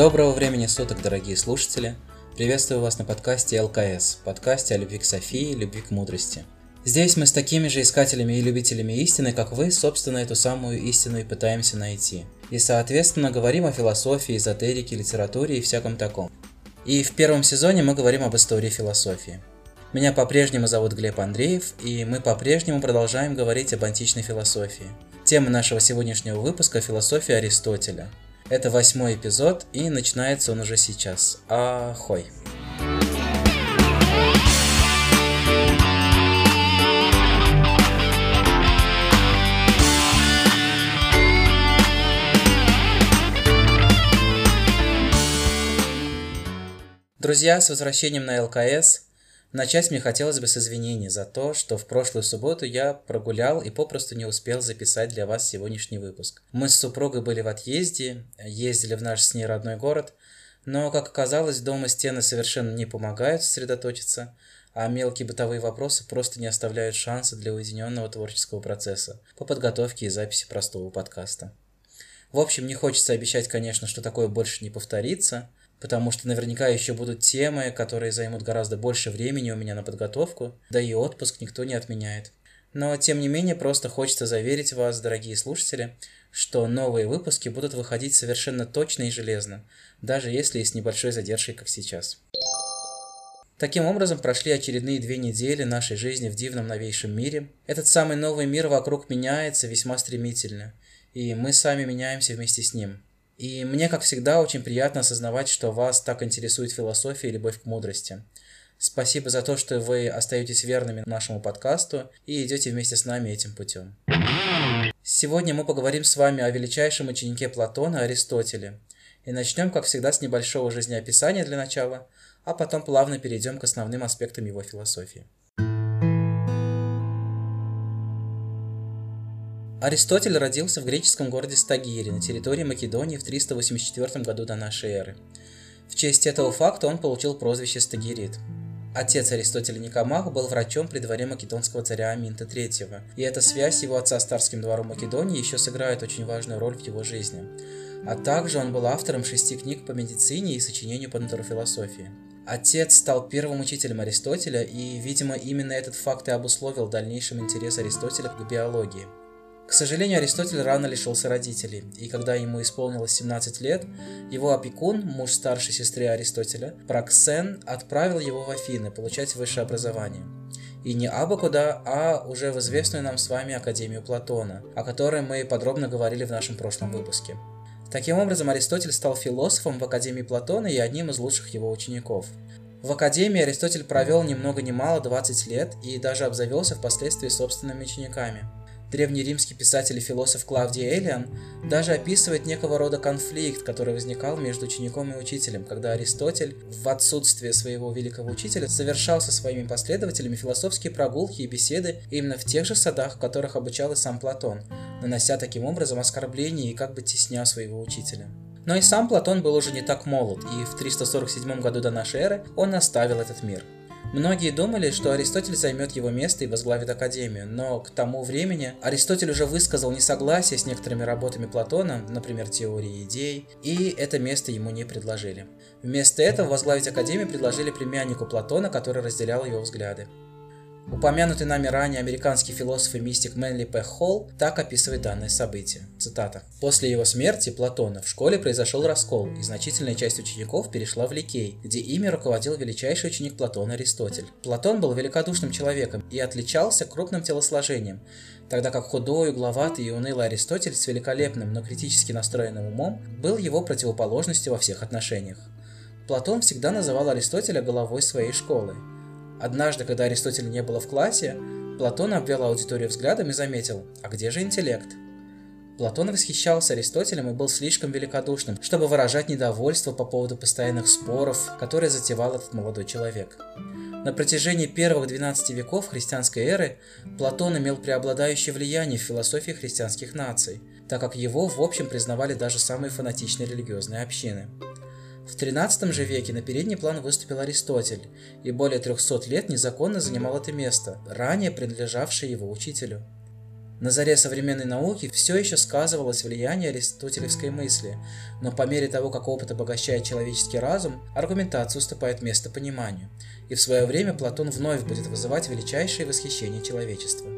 Доброго времени суток, дорогие слушатели! Приветствую вас на подкасте ЛКС, подкасте о любви к Софии, любви к мудрости. Здесь мы с такими же искателями и любителями истины, как вы, собственно, эту самую истину и пытаемся найти. И, соответственно, говорим о философии, эзотерике, литературе и всяком таком. И в первом сезоне мы говорим об истории философии. Меня по-прежнему зовут Глеб Андреев, и мы по-прежнему продолжаем говорить об античной философии. Тема нашего сегодняшнего выпуска – философия Аристотеля – это восьмой эпизод, и начинается он уже сейчас. Ахой! Друзья, с возвращением на ЛКС. Начать мне хотелось бы с извинений за то, что в прошлую субботу я прогулял и попросту не успел записать для вас сегодняшний выпуск. Мы с супругой были в отъезде, ездили в наш с ней родной город, но, как оказалось, дома стены совершенно не помогают сосредоточиться, а мелкие бытовые вопросы просто не оставляют шанса для уединенного творческого процесса по подготовке и записи простого подкаста. В общем, не хочется обещать, конечно, что такое больше не повторится – потому что наверняка еще будут темы, которые займут гораздо больше времени у меня на подготовку, да и отпуск никто не отменяет. Но, тем не менее, просто хочется заверить вас, дорогие слушатели, что новые выпуски будут выходить совершенно точно и железно, даже если и с небольшой задержкой, как сейчас. Таким образом, прошли очередные две недели нашей жизни в дивном новейшем мире. Этот самый новый мир вокруг меняется весьма стремительно, и мы сами меняемся вместе с ним – и мне, как всегда, очень приятно осознавать, что вас так интересует философия и любовь к мудрости. Спасибо за то, что вы остаетесь верными нашему подкасту и идете вместе с нами этим путем. Сегодня мы поговорим с вами о величайшем ученике Платона Аристотеле. И начнем, как всегда, с небольшого жизнеописания для начала, а потом плавно перейдем к основным аспектам его философии. Аристотель родился в греческом городе Стагире на территории Македонии в 384 году до нашей эры. В честь этого факта он получил прозвище Стагирит. Отец Аристотеля Никомах был врачом при дворе македонского царя Аминта III, и эта связь его отца с царским двором Македонии еще сыграет очень важную роль в его жизни. А также он был автором шести книг по медицине и сочинению по натурофилософии. Отец стал первым учителем Аристотеля, и, видимо, именно этот факт и обусловил дальнейший интерес Аристотеля к биологии – к сожалению, Аристотель рано лишился родителей, и когда ему исполнилось 17 лет, его опекун, муж старшей сестры Аристотеля, Проксен, отправил его в Афины получать высшее образование. И не абы куда, а уже в известную нам с вами Академию Платона, о которой мы подробно говорили в нашем прошлом выпуске. Таким образом, Аристотель стал философом в Академии Платона и одним из лучших его учеников. В Академии Аристотель провел ни много ни мало 20 лет и даже обзавелся впоследствии собственными учениками – Древнеримский писатель и философ Клавдий Элиан даже описывает некого рода конфликт, который возникал между учеником и учителем, когда Аристотель в отсутствие своего великого учителя совершал со своими последователями философские прогулки и беседы именно в тех же садах, в которых обучал и сам Платон, нанося таким образом оскорбления и как бы тесня своего учителя. Но и сам Платон был уже не так молод, и в 347 году до нашей эры он оставил этот мир – Многие думали, что Аристотель займет его место и возглавит Академию, но к тому времени Аристотель уже высказал несогласие с некоторыми работами Платона, например, теории идей, и это место ему не предложили. Вместо этого возглавить Академию предложили племяннику Платона, который разделял его взгляды. Упомянутый нами ранее американский философ и мистик Мэнли П. Холл так описывает данное событие. Цитата. «После его смерти, Платона, в школе произошел раскол, и значительная часть учеников перешла в Ликей, где ими руководил величайший ученик Платона Аристотель. Платон был великодушным человеком и отличался крупным телосложением, тогда как худой, угловатый и унылый Аристотель с великолепным, но критически настроенным умом был его противоположностью во всех отношениях. Платон всегда называл Аристотеля головой своей школы. Однажды, когда Аристотеля не было в классе, Платон обвел аудиторию взглядом и заметил, а где же интеллект? Платон восхищался Аристотелем и был слишком великодушным, чтобы выражать недовольство по поводу постоянных споров, которые затевал этот молодой человек. На протяжении первых 12 веков христианской эры Платон имел преобладающее влияние в философии христианских наций, так как его в общем признавали даже самые фанатичные религиозные общины. В XIII же веке на передний план выступил Аристотель и более 300 лет незаконно занимал это место, ранее принадлежавшее его учителю. На заре современной науки все еще сказывалось влияние аристотелевской мысли, но по мере того, как опыт обогащает человеческий разум, аргументация уступает место пониманию, и в свое время Платон вновь будет вызывать величайшее восхищение человечества.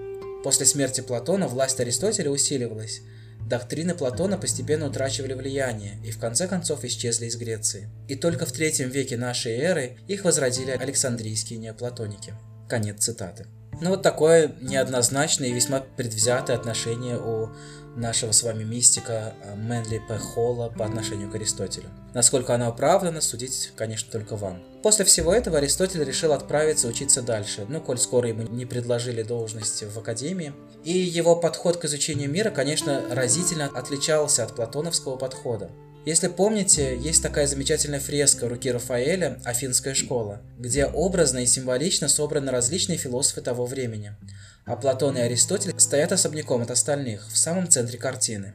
После смерти Платона власть Аристотеля усиливалась, доктрины Платона постепенно утрачивали влияние и в конце концов исчезли из Греции. И только в третьем веке нашей эры их возродили Александрийские неоплатоники. Конец цитаты. Ну вот такое неоднозначное и весьма предвзятое отношение у нашего с вами мистика Мэнли П. Холла по отношению к Аристотелю. Насколько оно оправдано, судить, конечно, только вам. После всего этого Аристотель решил отправиться учиться дальше, ну, коль скоро ему не предложили должности в академии. И его подход к изучению мира, конечно, разительно отличался от платоновского подхода. Если помните, есть такая замечательная фреска руки Рафаэля «Афинская школа», где образно и символично собраны различные философы того времени. А Платон и Аристотель стоят особняком от остальных, в самом центре картины.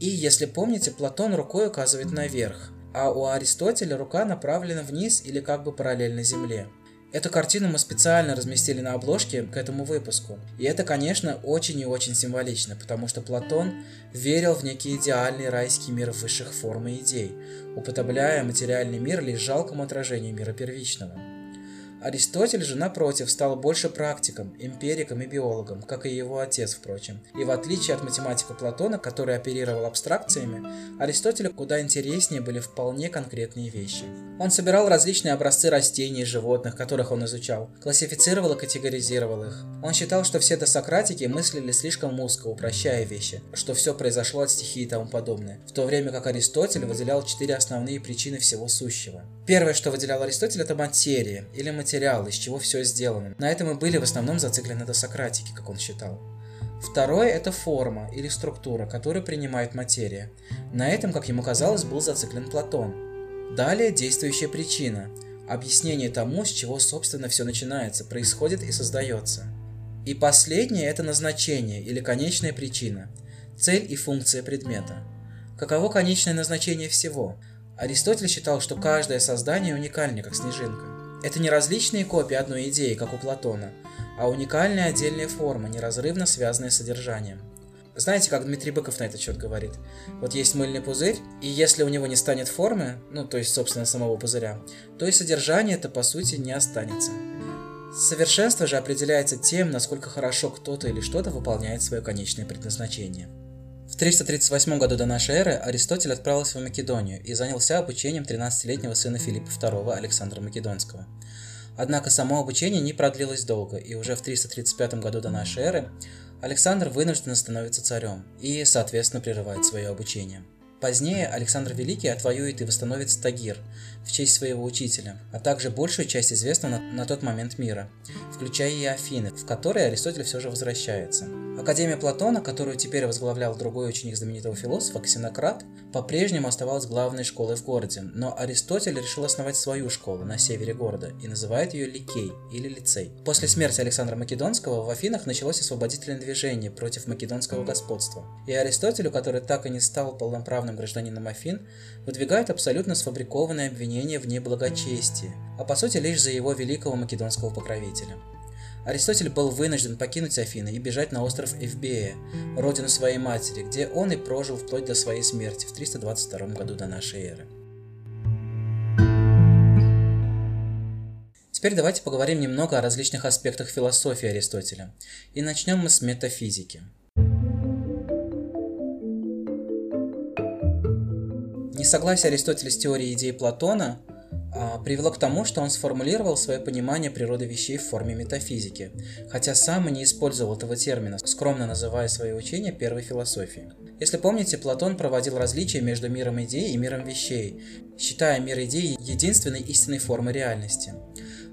И, если помните, Платон рукой указывает наверх, а у Аристотеля рука направлена вниз или как бы параллельно земле. Эту картину мы специально разместили на обложке к этому выпуску. И это, конечно, очень и очень символично, потому что Платон верил в некий идеальный райский мир высших форм и идей, уподобляя материальный мир лишь жалкому отражению мира первичного. Аристотель же, напротив, стал больше практиком, эмпириком и биологом, как и его отец, впрочем. И в отличие от математика Платона, который оперировал абстракциями, Аристотелю куда интереснее были вполне конкретные вещи. Он собирал различные образцы растений и животных, которых он изучал, классифицировал и категоризировал их. Он считал, что все досократики мыслили слишком узко, упрощая вещи, что все произошло от стихии и тому подобное, в то время как Аристотель выделял четыре основные причины всего сущего. Первое, что выделял Аристотель, это материя, или материя материал, из чего все сделано. На этом и были в основном зациклены до Сократики, как он считал. Второе – это форма или структура, которую принимает материя. На этом, как ему казалось, был зациклен Платон. Далее – действующая причина – объяснение тому, с чего, собственно, все начинается, происходит и создается. И последнее – это назначение или конечная причина – цель и функция предмета. Каково конечное назначение всего? Аристотель считал, что каждое создание уникально, как снежинка. Это не различные копии одной идеи, как у Платона, а уникальные отдельные формы, неразрывно связанные с содержанием. Знаете, как Дмитрий Быков на этот счет говорит? Вот есть мыльный пузырь, и если у него не станет формы, ну, то есть, собственно, самого пузыря, то и содержание это, по сути, не останется. Совершенство же определяется тем, насколько хорошо кто-то или что-то выполняет свое конечное предназначение. В 338 году до нашей эры Аристотель отправился в Македонию и занялся обучением 13-летнего сына Филиппа II Александра Македонского. Однако само обучение не продлилось долго, и уже в 335 году до нашей эры Александр вынужден становиться царем и, соответственно, прерывает свое обучение. Позднее Александр Великий отвоюет и восстановит Стагир в честь своего учителя, а также большую часть известного на, на тот момент мира, включая и Афины, в которые Аристотель все же возвращается. Академия Платона, которую теперь возглавлял другой ученик знаменитого философа Ксенократ, по-прежнему оставалась главной школой в городе, но Аристотель решил основать свою школу на севере города и называет ее Ликей или Лицей. После смерти Александра Македонского в Афинах началось освободительное движение против македонского господства, и Аристотелю, который так и не стал полноправным гражданином Афин, выдвигают абсолютно сфабрикованные обвинения в неблагочестии, а по сути лишь за его великого македонского покровителя. Аристотель был вынужден покинуть Афины и бежать на остров Эвбея, родину своей матери, где он и прожил вплоть до своей смерти в 322 году до нашей эры. Теперь давайте поговорим немного о различных аспектах философии Аристотеля. И начнем мы с метафизики. Несогласие Аристотеля с теорией идей Платона а, привело к тому, что он сформулировал свое понимание природы вещей в форме метафизики, хотя сам и не использовал этого термина, скромно называя свое учение первой философией. Если помните, Платон проводил различия между миром идей и миром вещей, считая мир идей единственной истинной формой реальности.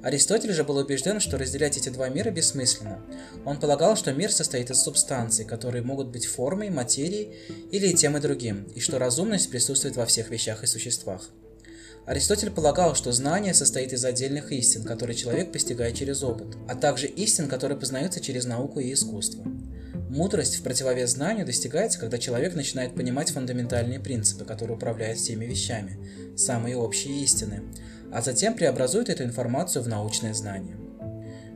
Аристотель же был убежден, что разделять эти два мира бессмысленно. Он полагал, что мир состоит из субстанций, которые могут быть формой, материей или тем и другим, и что разумность присутствует во всех вещах и существах. Аристотель полагал, что знание состоит из отдельных истин, которые человек постигает через опыт, а также истин, которые познаются через науку и искусство. Мудрость в противовес знанию достигается, когда человек начинает понимать фундаментальные принципы, которые управляют всеми вещами, самые общие истины, а затем преобразует эту информацию в научное знание.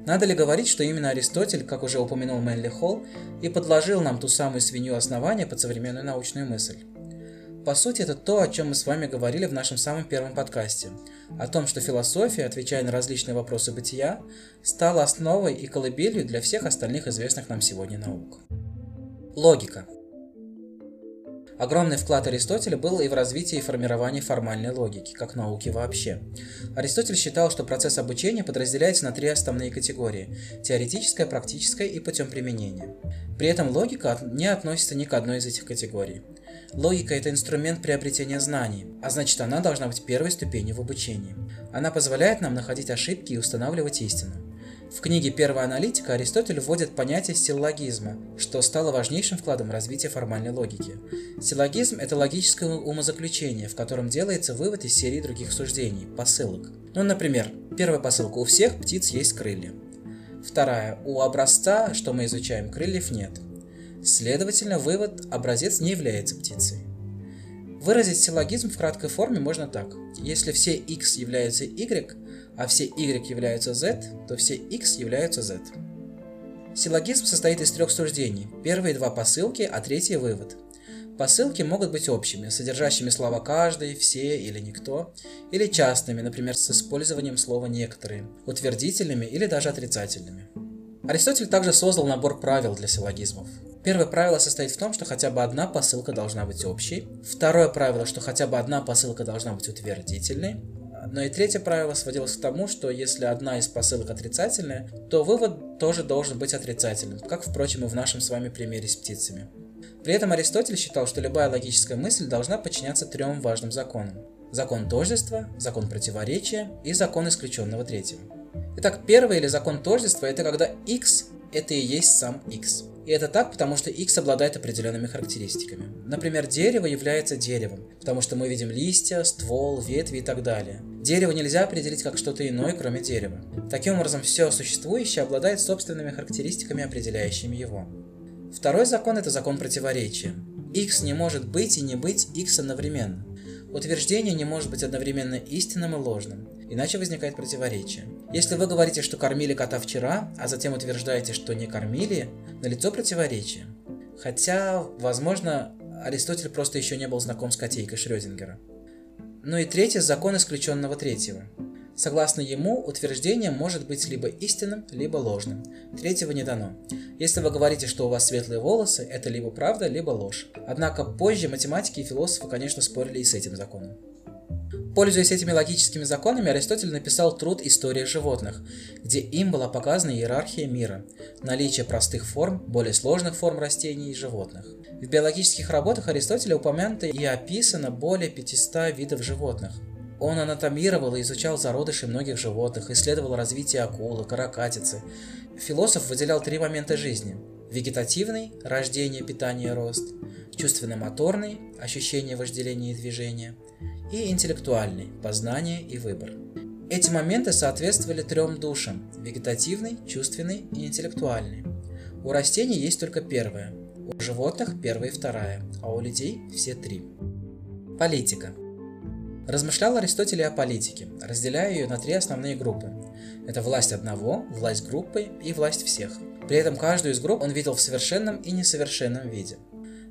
Надо ли говорить, что именно Аристотель, как уже упомянул Мэнли Холл, и подложил нам ту самую свинью основания под современную научную мысль? По сути, это то, о чем мы с вами говорили в нашем самом первом подкасте. О том, что философия, отвечая на различные вопросы бытия, стала основой и колыбелью для всех остальных известных нам сегодня наук. Логика. Огромный вклад Аристотеля был и в развитии и формировании формальной логики, как науки вообще. Аристотель считал, что процесс обучения подразделяется на три основные категории – теоретическая, практическая и путем применения. При этом логика не относится ни к одной из этих категорий. Логика – это инструмент приобретения знаний, а значит она должна быть первой ступенью в обучении. Она позволяет нам находить ошибки и устанавливать истину. В книге «Первая аналитика» Аристотель вводит понятие силлогизма, что стало важнейшим вкладом в развитие формальной логики. Силлогизм – это логическое умозаключение, в котором делается вывод из серии других суждений, посылок. Ну, например, первая посылка – у всех птиц есть крылья. Вторая – у образца, что мы изучаем, крыльев нет. Следовательно, вывод – образец не является птицей. Выразить силлогизм в краткой форме можно так. Если все x являются y, а все y являются z, то все x являются z. Силлогизм состоит из трех суждений. Первые два посылки, а третий вывод. Посылки могут быть общими, содержащими слова «каждый», «все» или «никто», или частными, например, с использованием слова «некоторые», утвердительными или даже отрицательными. Аристотель также создал набор правил для силлогизмов. Первое правило состоит в том, что хотя бы одна посылка должна быть общей. Второе правило, что хотя бы одна посылка должна быть утвердительной. Но и третье правило сводилось к тому, что если одна из посылок отрицательная, то вывод тоже должен быть отрицательным, как, впрочем, и в нашем с вами примере с птицами. При этом Аристотель считал, что любая логическая мысль должна подчиняться трем важным законам. Закон тождества, закон противоречия и закон исключенного третьего. Итак, первый или закон тождества – это когда x – это и есть сам x. И это так, потому что X обладает определенными характеристиками. Например, дерево является деревом, потому что мы видим листья, ствол, ветви и так далее. Дерево нельзя определить как что-то иное, кроме дерева. Таким образом, все существующее обладает собственными характеристиками, определяющими его. Второй закон – это закон противоречия. X не может быть и не быть X одновременно. Утверждение не может быть одновременно истинным и ложным, иначе возникает противоречие. Если вы говорите, что кормили кота вчера, а затем утверждаете, что не кормили, налицо противоречие. Хотя, возможно, Аристотель просто еще не был знаком с котейкой Шрёдингера. Ну и третий – закон исключенного третьего. Согласно ему, утверждение может быть либо истинным, либо ложным. Третьего не дано. Если вы говорите, что у вас светлые волосы, это либо правда, либо ложь. Однако позже математики и философы, конечно, спорили и с этим законом. Пользуясь этими логическими законами, Аристотель написал труд «История животных», где им была показана иерархия мира, наличие простых форм, более сложных форм растений и животных. В биологических работах Аристотеля упомянуто и описано более 500 видов животных. Он анатомировал и изучал зародыши многих животных, исследовал развитие акулы, каракатицы. Философ выделял три момента жизни – вегетативный – рождение, питание, рост, чувственно-моторный – ощущение, вожделения и движения – и интеллектуальный – познание и выбор. Эти моменты соответствовали трем душам – вегетативный, чувственный и интеллектуальный. У растений есть только первое, у животных первая и вторая, а у людей все три. Политика. Размышлял Аристотель о политике, разделяя ее на три основные группы. Это власть одного, власть группы и власть всех. При этом каждую из групп он видел в совершенном и несовершенном виде –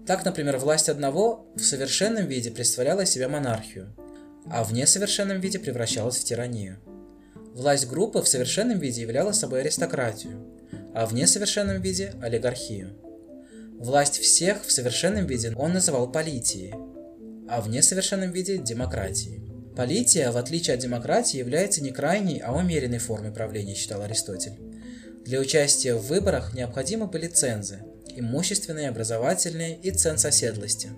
так, например, власть одного в совершенном виде представляла из себя монархию, а в несовершенном виде превращалась в тиранию. Власть группы в совершенном виде являла собой аристократию, а в несовершенном виде – олигархию. Власть всех в совершенном виде он называл политией, а в несовершенном виде – демократией. Полития, в отличие от демократии, является не крайней, а умеренной формой правления, считал Аристотель. Для участия в выборах необходимы были цензы, имущественные, образовательные и цен соседлости.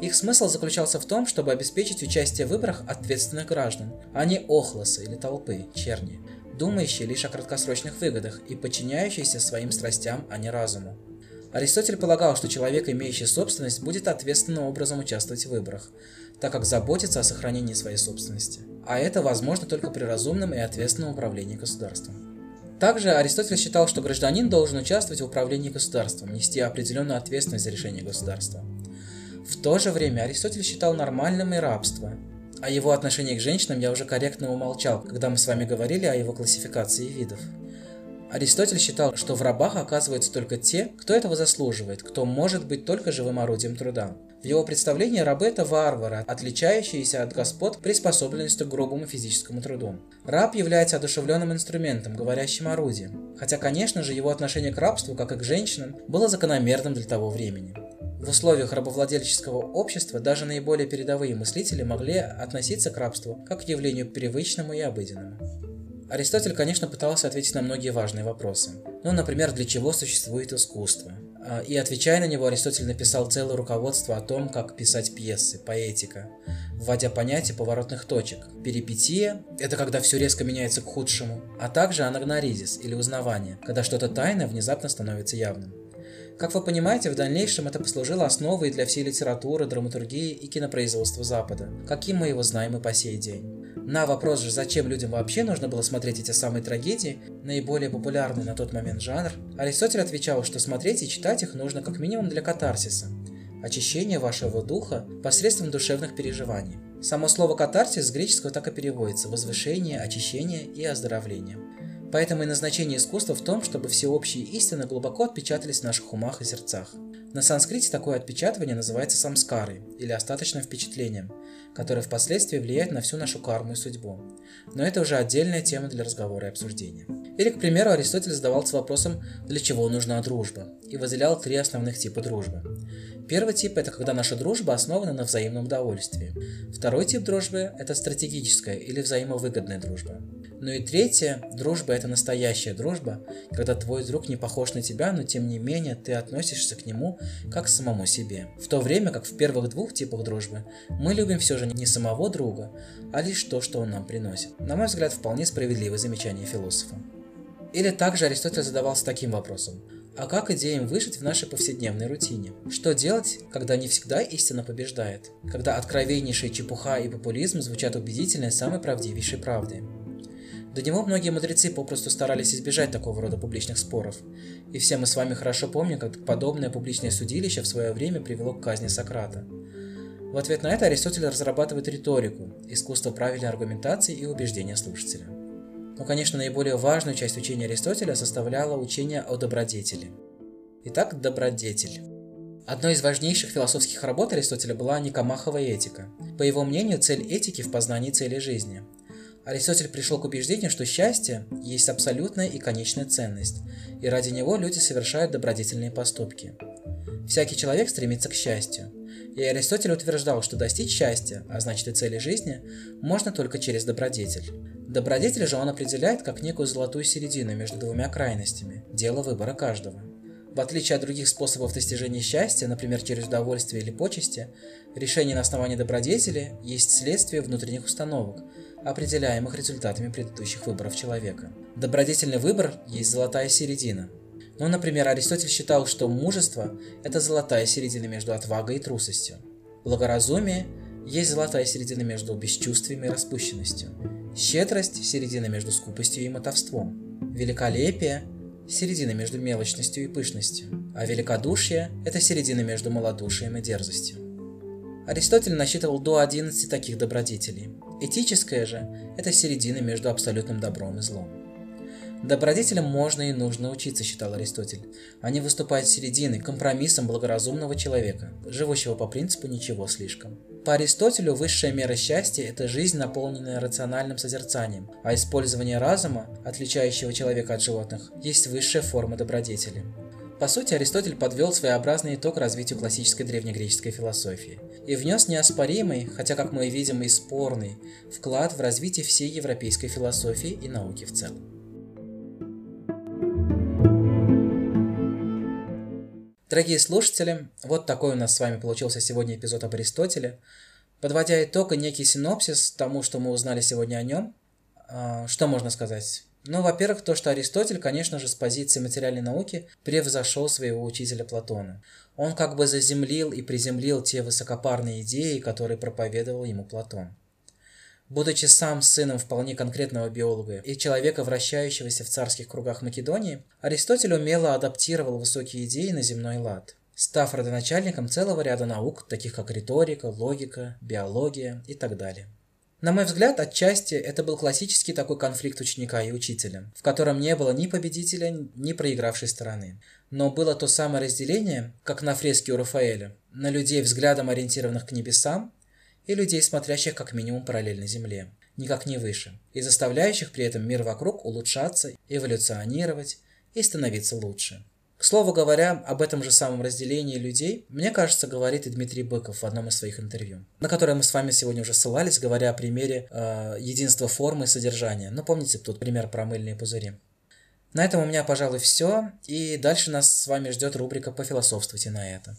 Их смысл заключался в том, чтобы обеспечить участие в выборах ответственных граждан, а не охлосы или толпы, черни, думающие лишь о краткосрочных выгодах и подчиняющиеся своим страстям, а не разуму. Аристотель полагал, что человек, имеющий собственность, будет ответственным образом участвовать в выборах, так как заботится о сохранении своей собственности. А это возможно только при разумном и ответственном управлении государством. Также Аристотель считал, что гражданин должен участвовать в управлении государством, нести определенную ответственность за решение государства. В то же время Аристотель считал нормальным и рабство. О его отношении к женщинам я уже корректно умолчал, когда мы с вами говорили о его классификации видов. Аристотель считал, что в рабах оказываются только те, кто этого заслуживает, кто может быть только живым орудием труда. В его представлении рабы – это варвары, отличающиеся от господ приспособленностью к грубому физическому труду. Раб является одушевленным инструментом, говорящим орудием. Хотя, конечно же, его отношение к рабству, как и к женщинам, было закономерным для того времени. В условиях рабовладельческого общества даже наиболее передовые мыслители могли относиться к рабству как к явлению привычному и обыденному. Аристотель, конечно, пытался ответить на многие важные вопросы. Ну, например, для чего существует искусство? А, и отвечая на него, Аристотель написал целое руководство о том, как писать пьесы, поэтика, вводя понятие поворотных точек. Перипетия – это когда все резко меняется к худшему, а также анагноризис или узнавание, когда что-то тайное внезапно становится явным. Как вы понимаете, в дальнейшем это послужило основой для всей литературы, драматургии и кинопроизводства Запада, каким мы его знаем и по сей день. На вопрос же, зачем людям вообще нужно было смотреть эти самые трагедии, наиболее популярный на тот момент жанр, Аристотель отвечал, что смотреть и читать их нужно как минимум для катарсиса, очищения вашего духа посредством душевных переживаний. Само слово «катарсис» с греческого так и переводится – возвышение, очищение и оздоровление. Поэтому и назначение искусства в том, чтобы всеобщие истины глубоко отпечатались в наших умах и сердцах. На санскрите такое отпечатывание называется самскарой, или остаточным впечатлением, которое впоследствии влияет на всю нашу карму и судьбу. Но это уже отдельная тема для разговора и обсуждения. Или, к примеру, Аристотель задавался вопросом, для чего нужна дружба, и выделял три основных типа дружбы. Первый тип – это когда наша дружба основана на взаимном удовольствии. Второй тип дружбы – это стратегическая или взаимовыгодная дружба. Ну и третье, дружба – это настоящая дружба, когда твой друг не похож на тебя, но тем не менее ты относишься к нему как к самому себе. В то время как в первых двух типах дружбы мы любим все же не самого друга, а лишь то, что он нам приносит. На мой взгляд, вполне справедливое замечание философа. Или также Аристотель задавался таким вопросом. А как идеям выжить в нашей повседневной рутине? Что делать, когда не всегда истина побеждает? Когда откровеннейшая чепуха и популизм звучат убедительно самой правдивейшей правдой? До него многие мудрецы попросту старались избежать такого рода публичных споров. И все мы с вами хорошо помним, как подобное публичное судилище в свое время привело к казни Сократа. В ответ на это Аристотель разрабатывает риторику, искусство правильной аргументации и убеждения слушателя. Но, конечно, наиболее важную часть учения Аристотеля составляло учение о добродетели. Итак, добродетель. Одной из важнейших философских работ Аристотеля была Никомахова этика. По его мнению, цель этики в познании цели жизни – Аристотель пришел к убеждению, что счастье есть абсолютная и конечная ценность, и ради него люди совершают добродетельные поступки. Всякий человек стремится к счастью. И Аристотель утверждал, что достичь счастья, а значит и цели жизни, можно только через добродетель. Добродетель же он определяет как некую золотую середину между двумя крайностями – дело выбора каждого. В отличие от других способов достижения счастья, например, через удовольствие или почести, решение на основании добродетели есть следствие внутренних установок – определяемых результатами предыдущих выборов человека. Добродетельный выбор есть золотая середина. Ну, например, Аристотель считал, что мужество – это золотая середина между отвагой и трусостью. Благоразумие есть золотая середина между бесчувствием и распущенностью. Щедрость – середина между скупостью и мотовством. Великолепие – середина между мелочностью и пышностью. А великодушие – это середина между малодушием и дерзостью. Аристотель насчитывал до 11 таких добродетелей. Этическое же – это середина между абсолютным добром и злом. Добродетелям можно и нужно учиться, считал Аристотель. Они выступают серединой, компромиссом благоразумного человека, живущего по принципу ничего слишком. По Аристотелю высшая мера счастья – это жизнь, наполненная рациональным созерцанием, а использование разума, отличающего человека от животных, есть высшая форма добродетели. По сути, Аристотель подвел своеобразный итог развитию классической древнегреческой философии и внес неоспоримый, хотя, как мы видим, и спорный, вклад в развитие всей европейской философии и науки в целом. Дорогие слушатели, вот такой у нас с вами получился сегодня эпизод об Аристотеле. Подводя итог и некий синопсис тому, что мы узнали сегодня о нем, а, что можно сказать? Ну, во-первых, то, что Аристотель, конечно же, с позиции материальной науки превзошел своего учителя Платона. Он как бы заземлил и приземлил те высокопарные идеи, которые проповедовал ему Платон. Будучи сам сыном вполне конкретного биолога и человека, вращающегося в царских кругах Македонии, Аристотель умело адаптировал высокие идеи на земной лад, став родоначальником целого ряда наук, таких как риторика, логика, биология и так далее. На мой взгляд, отчасти это был классический такой конфликт ученика и учителя, в котором не было ни победителя, ни проигравшей стороны. Но было то самое разделение, как на фреске у Рафаэля, на людей, взглядом ориентированных к небесам, и людей, смотрящих как минимум параллельно Земле, никак не выше, и заставляющих при этом мир вокруг улучшаться, эволюционировать и становиться лучше. К слову говоря, об этом же самом разделении людей, мне кажется, говорит и Дмитрий Быков в одном из своих интервью, на которое мы с вами сегодня уже ссылались, говоря о примере э, единства формы и содержания. Ну, помните тут пример про мыльные пузыри. На этом у меня, пожалуй, все, и дальше нас с вами ждет рубрика «Пофилософствуйте на это».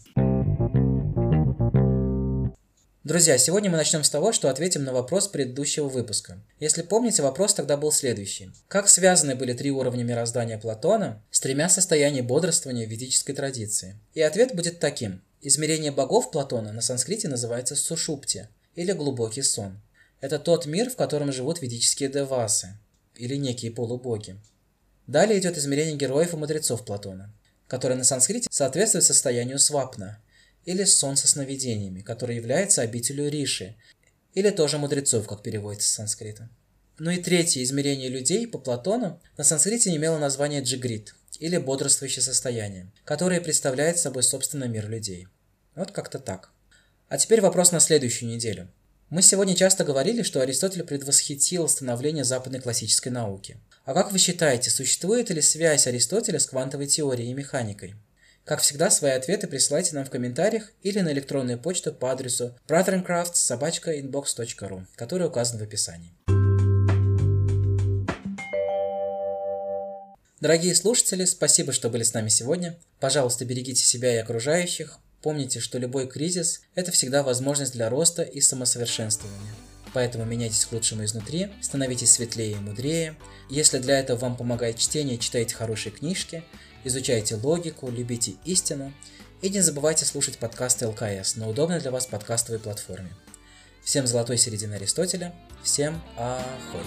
Друзья, сегодня мы начнем с того, что ответим на вопрос предыдущего выпуска. Если помните, вопрос тогда был следующий. Как связаны были три уровня мироздания Платона с тремя состояниями бодрствования в ведической традиции? И ответ будет таким. Измерение богов Платона на санскрите называется сушупти, или глубокий сон. Это тот мир, в котором живут ведические девасы, или некие полубоги. Далее идет измерение героев и мудрецов Платона, которое на санскрите соответствует состоянию свапна, или сон со сновидениями, который является обителю Риши, или тоже мудрецов, как переводится с санскрита. Ну и третье измерение людей по Платону на санскрите имело название джигрит, или бодрствующее состояние, которое представляет собой собственно мир людей. Вот как-то так. А теперь вопрос на следующую неделю. Мы сегодня часто говорили, что Аристотель предвосхитил становление западной классической науки. А как вы считаете, существует ли связь Аристотеля с квантовой теорией и механикой? Как всегда, свои ответы присылайте нам в комментариях или на электронную почту по адресу brotherandcrafts.inbox.ru, который указан в описании. Дорогие слушатели, спасибо, что были с нами сегодня. Пожалуйста, берегите себя и окружающих. Помните, что любой кризис – это всегда возможность для роста и самосовершенствования. Поэтому меняйтесь к лучшему изнутри, становитесь светлее и мудрее. Если для этого вам помогает чтение, читайте хорошие книжки – изучайте логику, любите истину и не забывайте слушать подкасты ЛКС на удобной для вас подкастовой платформе. Всем золотой середины Аристотеля, всем ахой!